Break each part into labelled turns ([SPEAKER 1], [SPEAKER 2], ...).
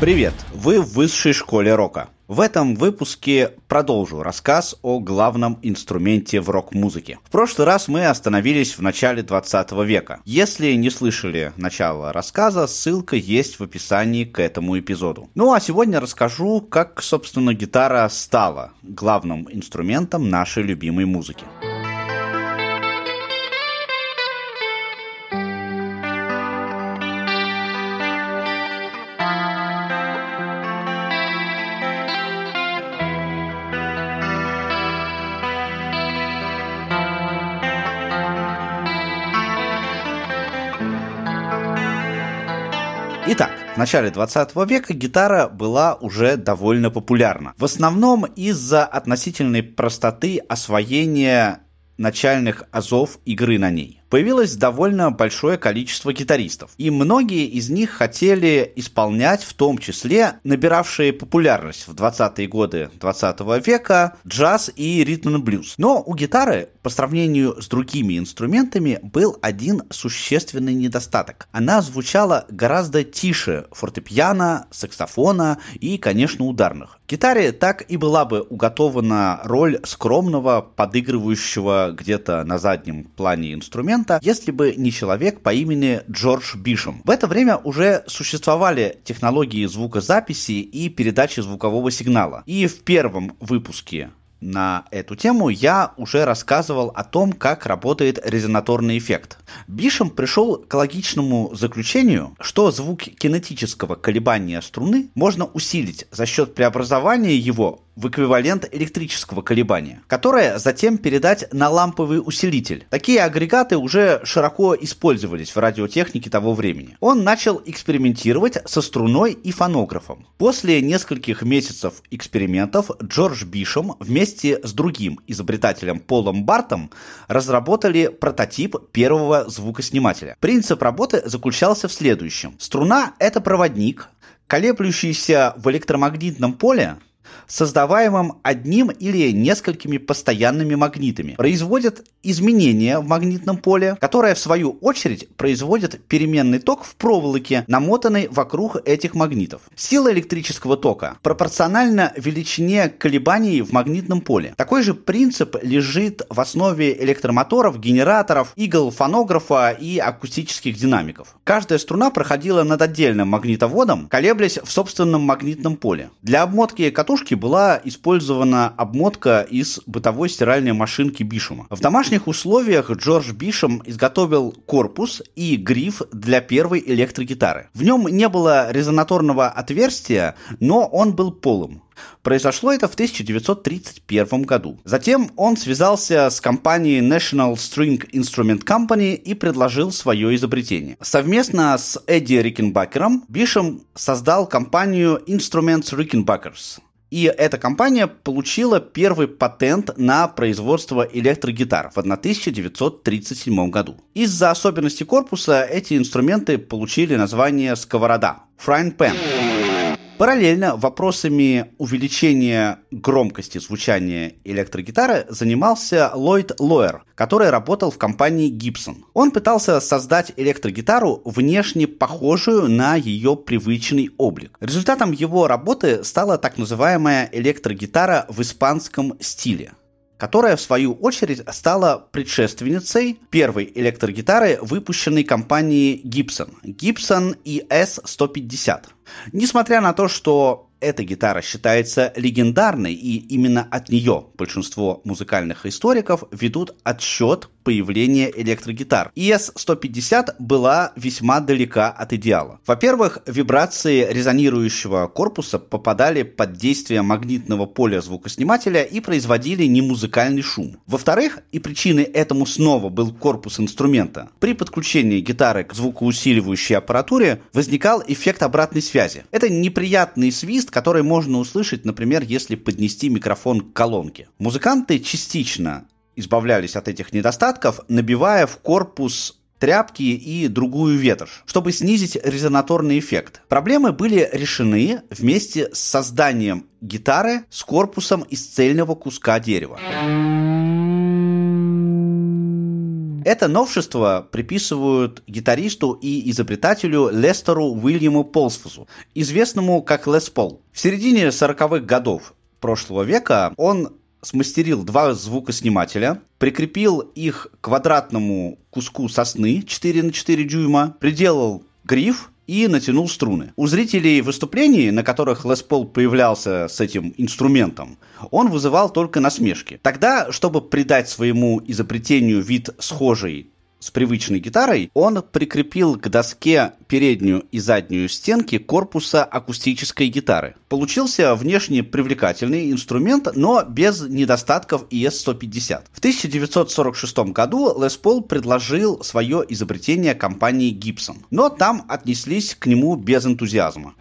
[SPEAKER 1] Привет! Вы в высшей школе рока. В этом выпуске продолжу рассказ о главном инструменте в рок-музыке. В прошлый раз мы остановились в начале 20 века. Если не слышали начало рассказа, ссылка есть в описании к этому эпизоду. Ну а сегодня расскажу, как, собственно, гитара стала главным инструментом нашей любимой музыки. Итак, начале 20 века гитара была уже довольно популярна. В основном из-за относительной простоты освоения начальных азов игры на ней появилось довольно большое количество гитаристов. И многие из них хотели исполнять, в том числе набиравшие популярность в 20-е годы 20 века, джаз и ритм-блюз. Но у гитары, по сравнению с другими инструментами, был один существенный недостаток. Она звучала гораздо тише фортепиано, саксофона и, конечно, ударных. Гитаре так и была бы уготована роль скромного, подыгрывающего где-то на заднем плане инструмента, инструмента, если бы не человек по имени Джордж Бишем. В это время уже существовали технологии звукозаписи и передачи звукового сигнала. И в первом выпуске на эту тему я уже рассказывал о том, как работает резонаторный эффект. Бишем пришел к логичному заключению, что звук кинетического колебания струны можно усилить за счет преобразования его в эквивалент электрического колебания, которое затем передать на ламповый усилитель. Такие агрегаты уже широко использовались в радиотехнике того времени. Он начал экспериментировать со струной и фонографом. После нескольких месяцев экспериментов Джордж Бишем вместе с другим изобретателем Полом Бартом разработали прототип первого звукоснимателя. Принцип работы заключался в следующем. Струна – это проводник, колеблющийся в электромагнитном поле, создаваемым одним или несколькими постоянными магнитами, производят изменения в магнитном поле, которое в свою очередь производит переменный ток в проволоке, намотанной вокруг этих магнитов. Сила электрического тока пропорциональна величине колебаний в магнитном поле. Такой же принцип лежит в основе электромоторов, генераторов, игл фонографа и акустических динамиков. Каждая струна проходила над отдельным магнитоводом, колеблясь в собственном магнитном поле. Для обмотки катушки была использована обмотка из бытовой стиральной машинки Бишема. В домашних условиях Джордж Бишем изготовил корпус и гриф для первой электрогитары. В нем не было резонаторного отверстия, но он был полым. Произошло это в 1931 году. Затем он связался с компанией National String Instrument Company и предложил свое изобретение. Совместно с Эдди Рикенбакером Бишем создал компанию Instruments Rickenbackers. И эта компания получила первый патент на производство электрогитар в 1937 году. Из-за особенностей корпуса эти инструменты получили название сковорода – frying pan. Параллельно вопросами увеличения громкости звучания электрогитары занимался Ллойд Лоер, который работал в компании Gibson. Он пытался создать электрогитару внешне похожую на ее привычный облик. Результатом его работы стала так называемая электрогитара в испанском стиле которая, в свою очередь, стала предшественницей первой электрогитары, выпущенной компанией Gibson, Gibson ES-150. Несмотря на то, что эта гитара считается легендарной, и именно от нее большинство музыкальных историков ведут отсчет появления электрогитар. ES-150 была весьма далека от идеала. Во-первых, вибрации резонирующего корпуса попадали под действие магнитного поля звукоснимателя и производили немузыкальный шум. Во-вторых, и причиной этому снова был корпус инструмента, при подключении гитары к звукоусиливающей аппаратуре возникал эффект обратной связи. Это неприятный свист, который можно услышать, например, если поднести микрофон к колонке. Музыканты частично избавлялись от этих недостатков, набивая в корпус тряпки и другую ветошь, чтобы снизить резонаторный эффект. Проблемы были решены вместе с созданием гитары с корпусом из цельного куска дерева. Это новшество приписывают гитаристу и изобретателю Лестеру Уильяму Полсфусу, известному как Лес Пол. В середине 40-х годов прошлого века он смастерил два звукоснимателя, прикрепил их к квадратному куску сосны 4 на 4 дюйма, приделал гриф и натянул струны. У зрителей выступлений, на которых Лес Пол появлялся с этим инструментом, он вызывал только насмешки. Тогда, чтобы придать своему изобретению вид схожий с привычной гитарой, он прикрепил к доске переднюю и заднюю стенки корпуса акустической гитары. Получился внешне привлекательный инструмент, но без недостатков ES-150. В 1946 году Лес Пол предложил свое изобретение компании Gibson, но там отнеслись к нему без энтузиазма.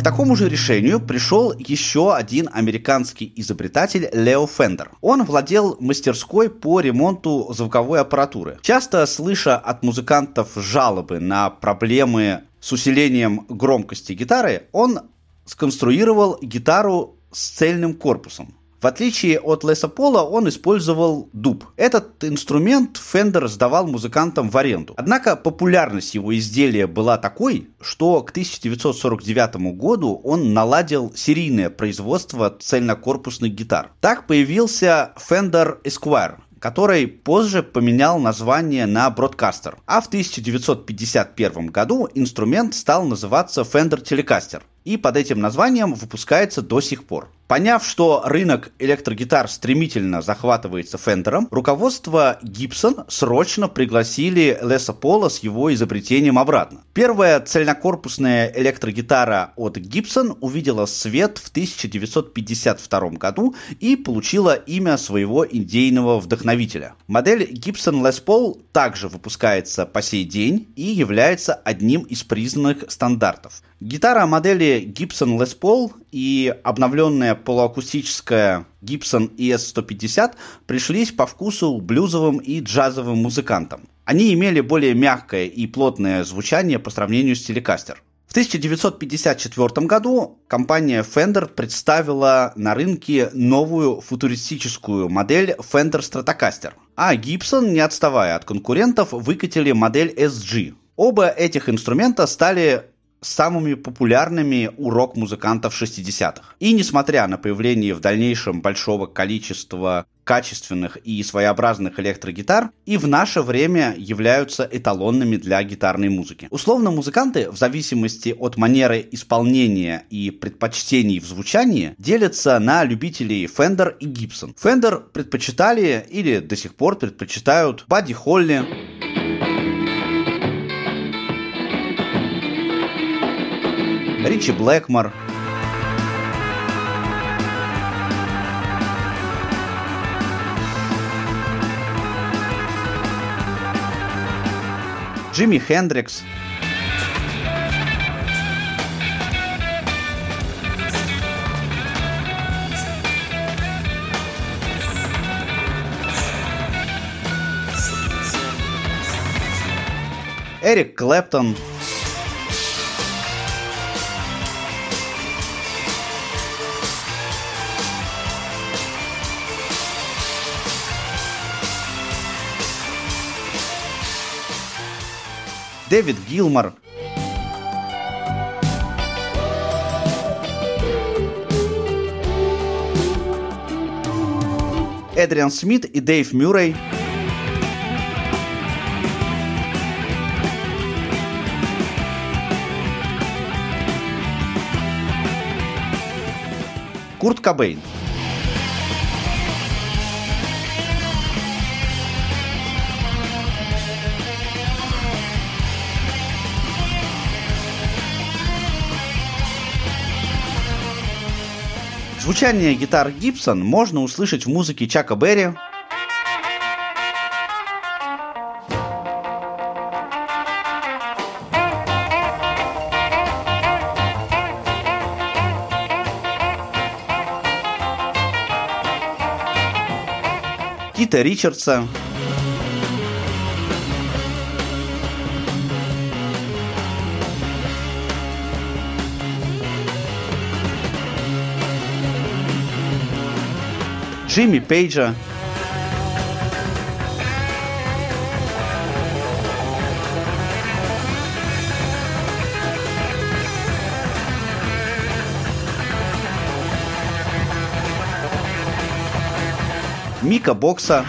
[SPEAKER 1] К такому же решению пришел еще один американский изобретатель Лео Фендер. Он владел мастерской по ремонту звуковой аппаратуры. Часто слыша от музыкантов жалобы на проблемы с усилением громкости гитары, он сконструировал гитару с цельным корпусом. В отличие от Леса Пола, он использовал дуб. Этот инструмент Фендер сдавал музыкантам в аренду. Однако популярность его изделия была такой, что к 1949 году он наладил серийное производство цельнокорпусных гитар. Так появился Fender Esquire, который позже поменял название на Broadcaster. А в 1951 году инструмент стал называться Fender Telecaster и под этим названием выпускается до сих пор. Поняв, что рынок электрогитар стремительно захватывается Фендером, руководство Gibson срочно пригласили Леса Пола с его изобретением обратно. Первая цельнокорпусная электрогитара от Gibson увидела свет в 1952 году и получила имя своего идейного вдохновителя. Модель Gibson Les Paul также выпускается по сей день и является одним из признанных стандартов. Гитара модели Gibson Les Paul и обновленная полуакустическая Gibson ES-150 пришлись по вкусу блюзовым и джазовым музыкантам. Они имели более мягкое и плотное звучание по сравнению с Telecaster. В 1954 году компания Fender представила на рынке новую футуристическую модель Fender Stratocaster, а Gibson, не отставая от конкурентов, выкатили модель SG. Оба этих инструмента стали самыми популярными у рок-музыкантов 60-х. И несмотря на появление в дальнейшем большого количества качественных и своеобразных электрогитар, и в наше время являются эталонными для гитарной музыки. Условно музыканты, в зависимости от манеры исполнения и предпочтений в звучании, делятся на любителей Fender и Gibson. Fender предпочитали или до сих пор предпочитают Бадди Холли, Ричи Блэкмор. Джимми Хендрикс. Эрик Клэптон. Дэвид Гилмор. Эдриан Смит и Дэйв Мюррей. Курт Кобейн. Звучание гитар Gibson можно услышать в музыке Чака Берри, Кита Ричардса, Джимми Пейджа, Мика Бокса,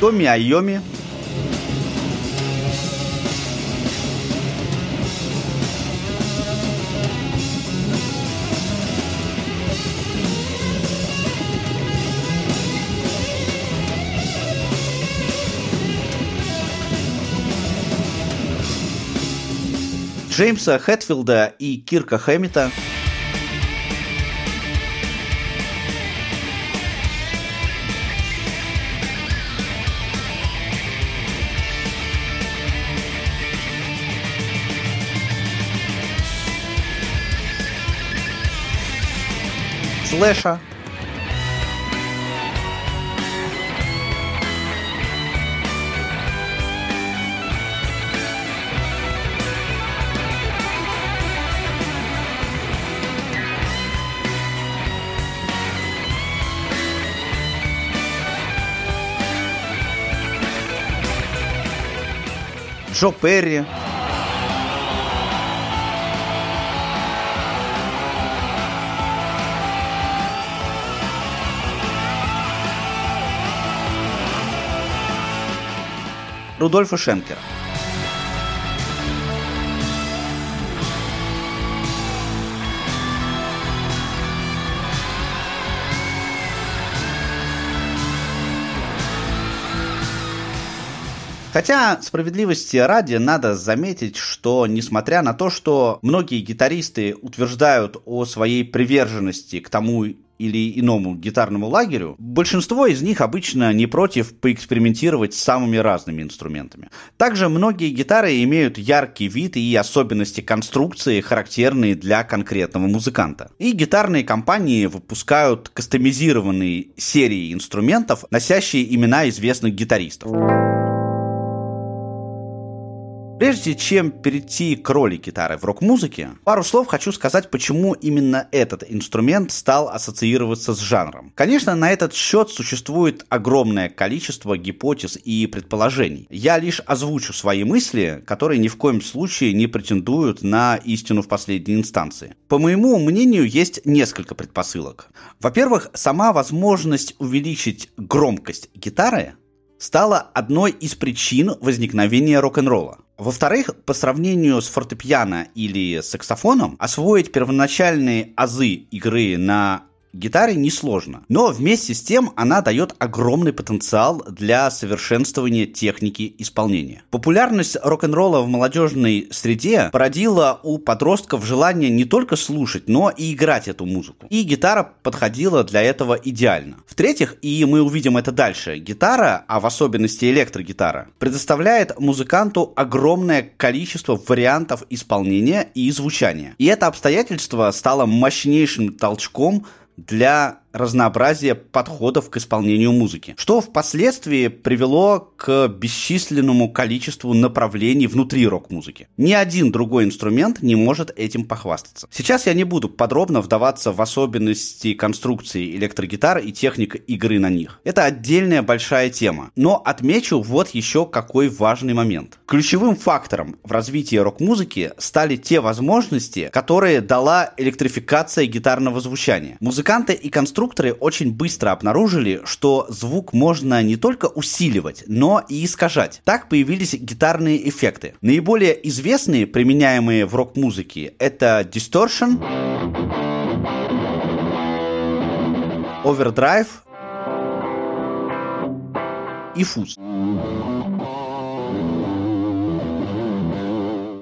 [SPEAKER 1] Томми Айоми, Джеймса Хэтфилда и Кирка Хэммита. Слэша. Джо Перри. Рудольфа Шенкера. Хотя, справедливости ради, надо заметить, что несмотря на то, что многие гитаристы утверждают о своей приверженности к тому или иному гитарному лагерю, большинство из них обычно не против поэкспериментировать с самыми разными инструментами. Также многие гитары имеют яркий вид и особенности конструкции, характерные для конкретного музыканта. И гитарные компании выпускают кастомизированные серии инструментов, носящие имена известных гитаристов. Прежде чем перейти к роли гитары в рок-музыке, пару слов хочу сказать, почему именно этот инструмент стал ассоциироваться с жанром. Конечно, на этот счет существует огромное количество гипотез и предположений. Я лишь озвучу свои мысли, которые ни в коем случае не претендуют на истину в последней инстанции. По моему мнению, есть несколько предпосылок. Во-первых, сама возможность увеличить громкость гитары стала одной из причин возникновения рок-н-ролла. Во-вторых, по сравнению с фортепиано или саксофоном, освоить первоначальные азы игры на гитаре несложно. Но вместе с тем она дает огромный потенциал для совершенствования техники исполнения. Популярность рок-н-ролла в молодежной среде породила у подростков желание не только слушать, но и играть эту музыку. И гитара подходила для этого идеально. В-третьих, и мы увидим это дальше, гитара, а в особенности электрогитара, предоставляет музыканту огромное количество вариантов исполнения и звучания. И это обстоятельство стало мощнейшим толчком для разнообразия подходов к исполнению музыки, что впоследствии привело к бесчисленному количеству направлений внутри рок-музыки. Ни один другой инструмент не может этим похвастаться. Сейчас я не буду подробно вдаваться в особенности конструкции электрогитар и техник игры на них. Это отдельная большая тема. Но отмечу вот еще какой важный момент. Ключевым фактором в развитии рок-музыки стали те возможности, которые дала электрификация гитарного звучания. Музыканты и конструкторы конструкторы очень быстро обнаружили, что звук можно не только усиливать, но и искажать. Так появились гитарные эффекты. Наиболее известные, применяемые в рок-музыке, это distortion, overdrive и фуз.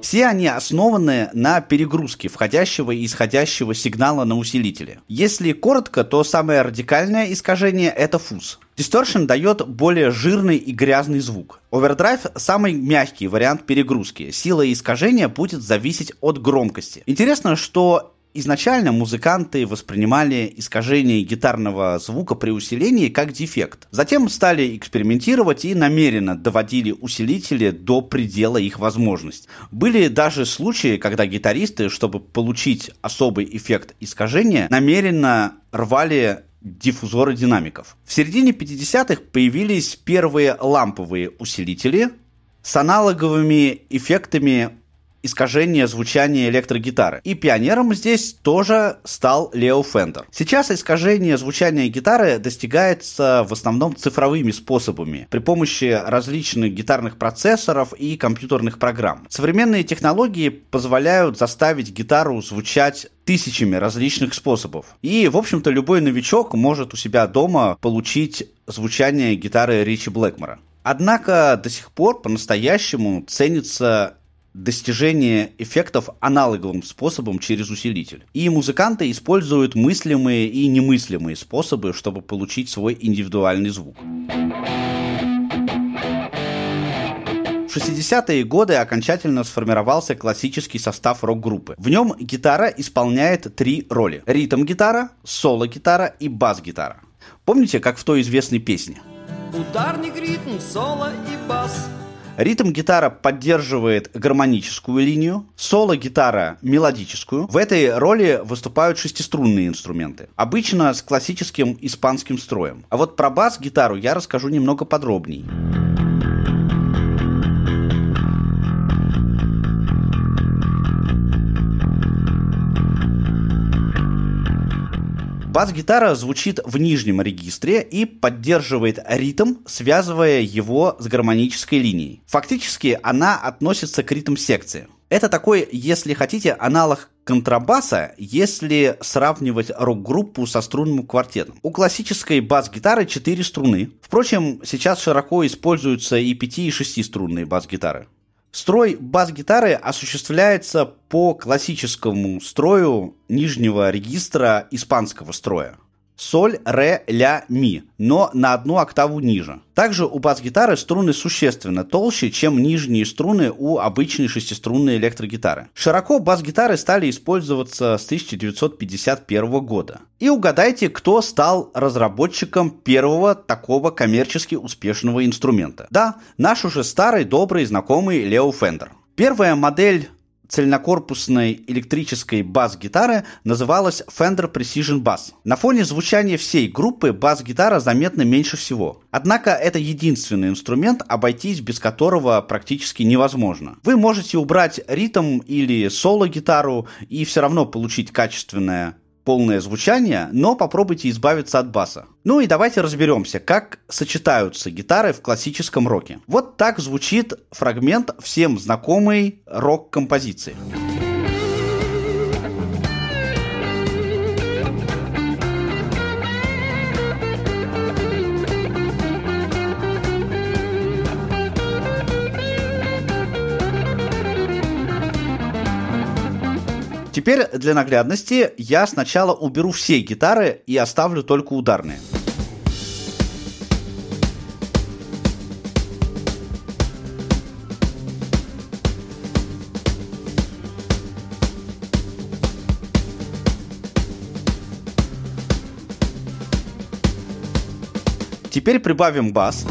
[SPEAKER 1] Все они основаны на перегрузке входящего и исходящего сигнала на усилителе. Если коротко, то самое радикальное искажение – это фуз. Distortion дает более жирный и грязный звук. Overdrive – самый мягкий вариант перегрузки. Сила искажения будет зависеть от громкости. Интересно, что Изначально музыканты воспринимали искажение гитарного звука при усилении как дефект. Затем стали экспериментировать и намеренно доводили усилители до предела их возможностей. Были даже случаи, когда гитаристы, чтобы получить особый эффект искажения, намеренно рвали диффузоры динамиков. В середине 50-х появились первые ламповые усилители с аналоговыми эффектами искажение звучания электрогитары. И пионером здесь тоже стал Лео Фендер. Сейчас искажение звучания гитары достигается в основном цифровыми способами при помощи различных гитарных процессоров и компьютерных программ. Современные технологии позволяют заставить гитару звучать тысячами различных способов. И, в общем-то, любой новичок может у себя дома получить звучание гитары Ричи Блэкмора. Однако до сих пор по-настоящему ценится достижение эффектов аналоговым способом через усилитель. И музыканты используют мыслимые и немыслимые способы, чтобы получить свой индивидуальный звук. В 60-е годы окончательно сформировался классический состав рок-группы. В нем гитара исполняет три роли. Ритм-гитара, соло-гитара и бас-гитара. Помните, как в той известной песне? Ударник, ритм, соло и бас – Ритм-гитара поддерживает гармоническую линию, соло-гитара – мелодическую. В этой роли выступают шестиструнные инструменты, обычно с классическим испанским строем. А вот про бас-гитару я расскажу немного подробнее. Бас-гитара звучит в нижнем регистре и поддерживает ритм, связывая его с гармонической линией. Фактически она относится к ритм-секции. Это такой, если хотите, аналог контрабаса, если сравнивать рок-группу со струнным квартетом. У классической бас-гитары 4 струны. Впрочем, сейчас широко используются и 5 и 6 струнные бас-гитары. Строй бас-гитары осуществляется по классическому строю нижнего регистра испанского строя соль, ре, ля, ми, но на одну октаву ниже. Также у бас-гитары струны существенно толще, чем нижние струны у обычной шестиструнной электрогитары. Широко бас-гитары стали использоваться с 1951 года. И угадайте, кто стал разработчиком первого такого коммерчески успешного инструмента. Да, наш уже старый, добрый, знакомый Лео Фендер. Первая модель цельнокорпусной электрической бас-гитары называлась Fender Precision Bass. На фоне звучания всей группы бас-гитара заметна меньше всего. Однако это единственный инструмент, обойтись без которого практически невозможно. Вы можете убрать ритм или соло-гитару и все равно получить качественное полное звучание, но попробуйте избавиться от баса. Ну и давайте разберемся, как сочетаются гитары в классическом роке. Вот так звучит фрагмент всем знакомой рок-композиции. Теперь для наглядности я сначала уберу все гитары и оставлю только ударные. Теперь прибавим бас.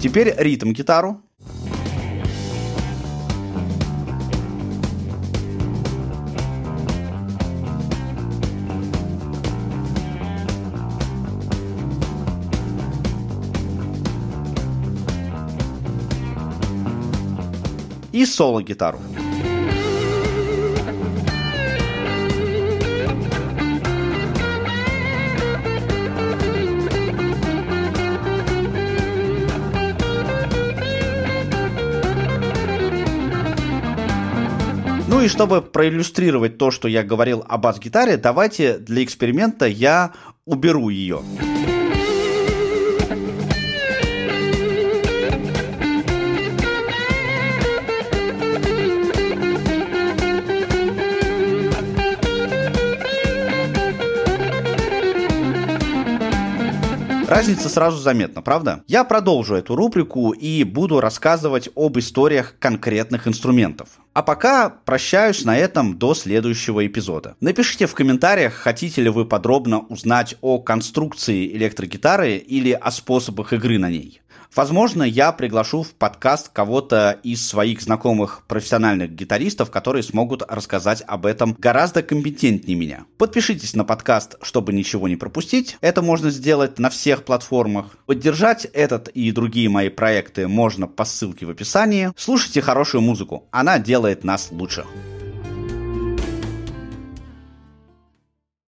[SPEAKER 1] Теперь ритм гитару. И соло-гитару. И чтобы проиллюстрировать то, что я говорил о бас-гитаре, давайте для эксперимента я уберу ее. Разница сразу заметна, правда? Я продолжу эту рубрику и буду рассказывать об историях конкретных инструментов. А пока прощаюсь на этом до следующего эпизода. Напишите в комментариях, хотите ли вы подробно узнать о конструкции электрогитары или о способах игры на ней. Возможно, я приглашу в подкаст кого-то из своих знакомых профессиональных гитаристов, которые смогут рассказать об этом гораздо компетентнее меня. Подпишитесь на подкаст, чтобы ничего не пропустить. Это можно сделать на всех платформах. Поддержать этот и другие мои проекты можно по ссылке в описании. Слушайте хорошую музыку, она делает нас лучше.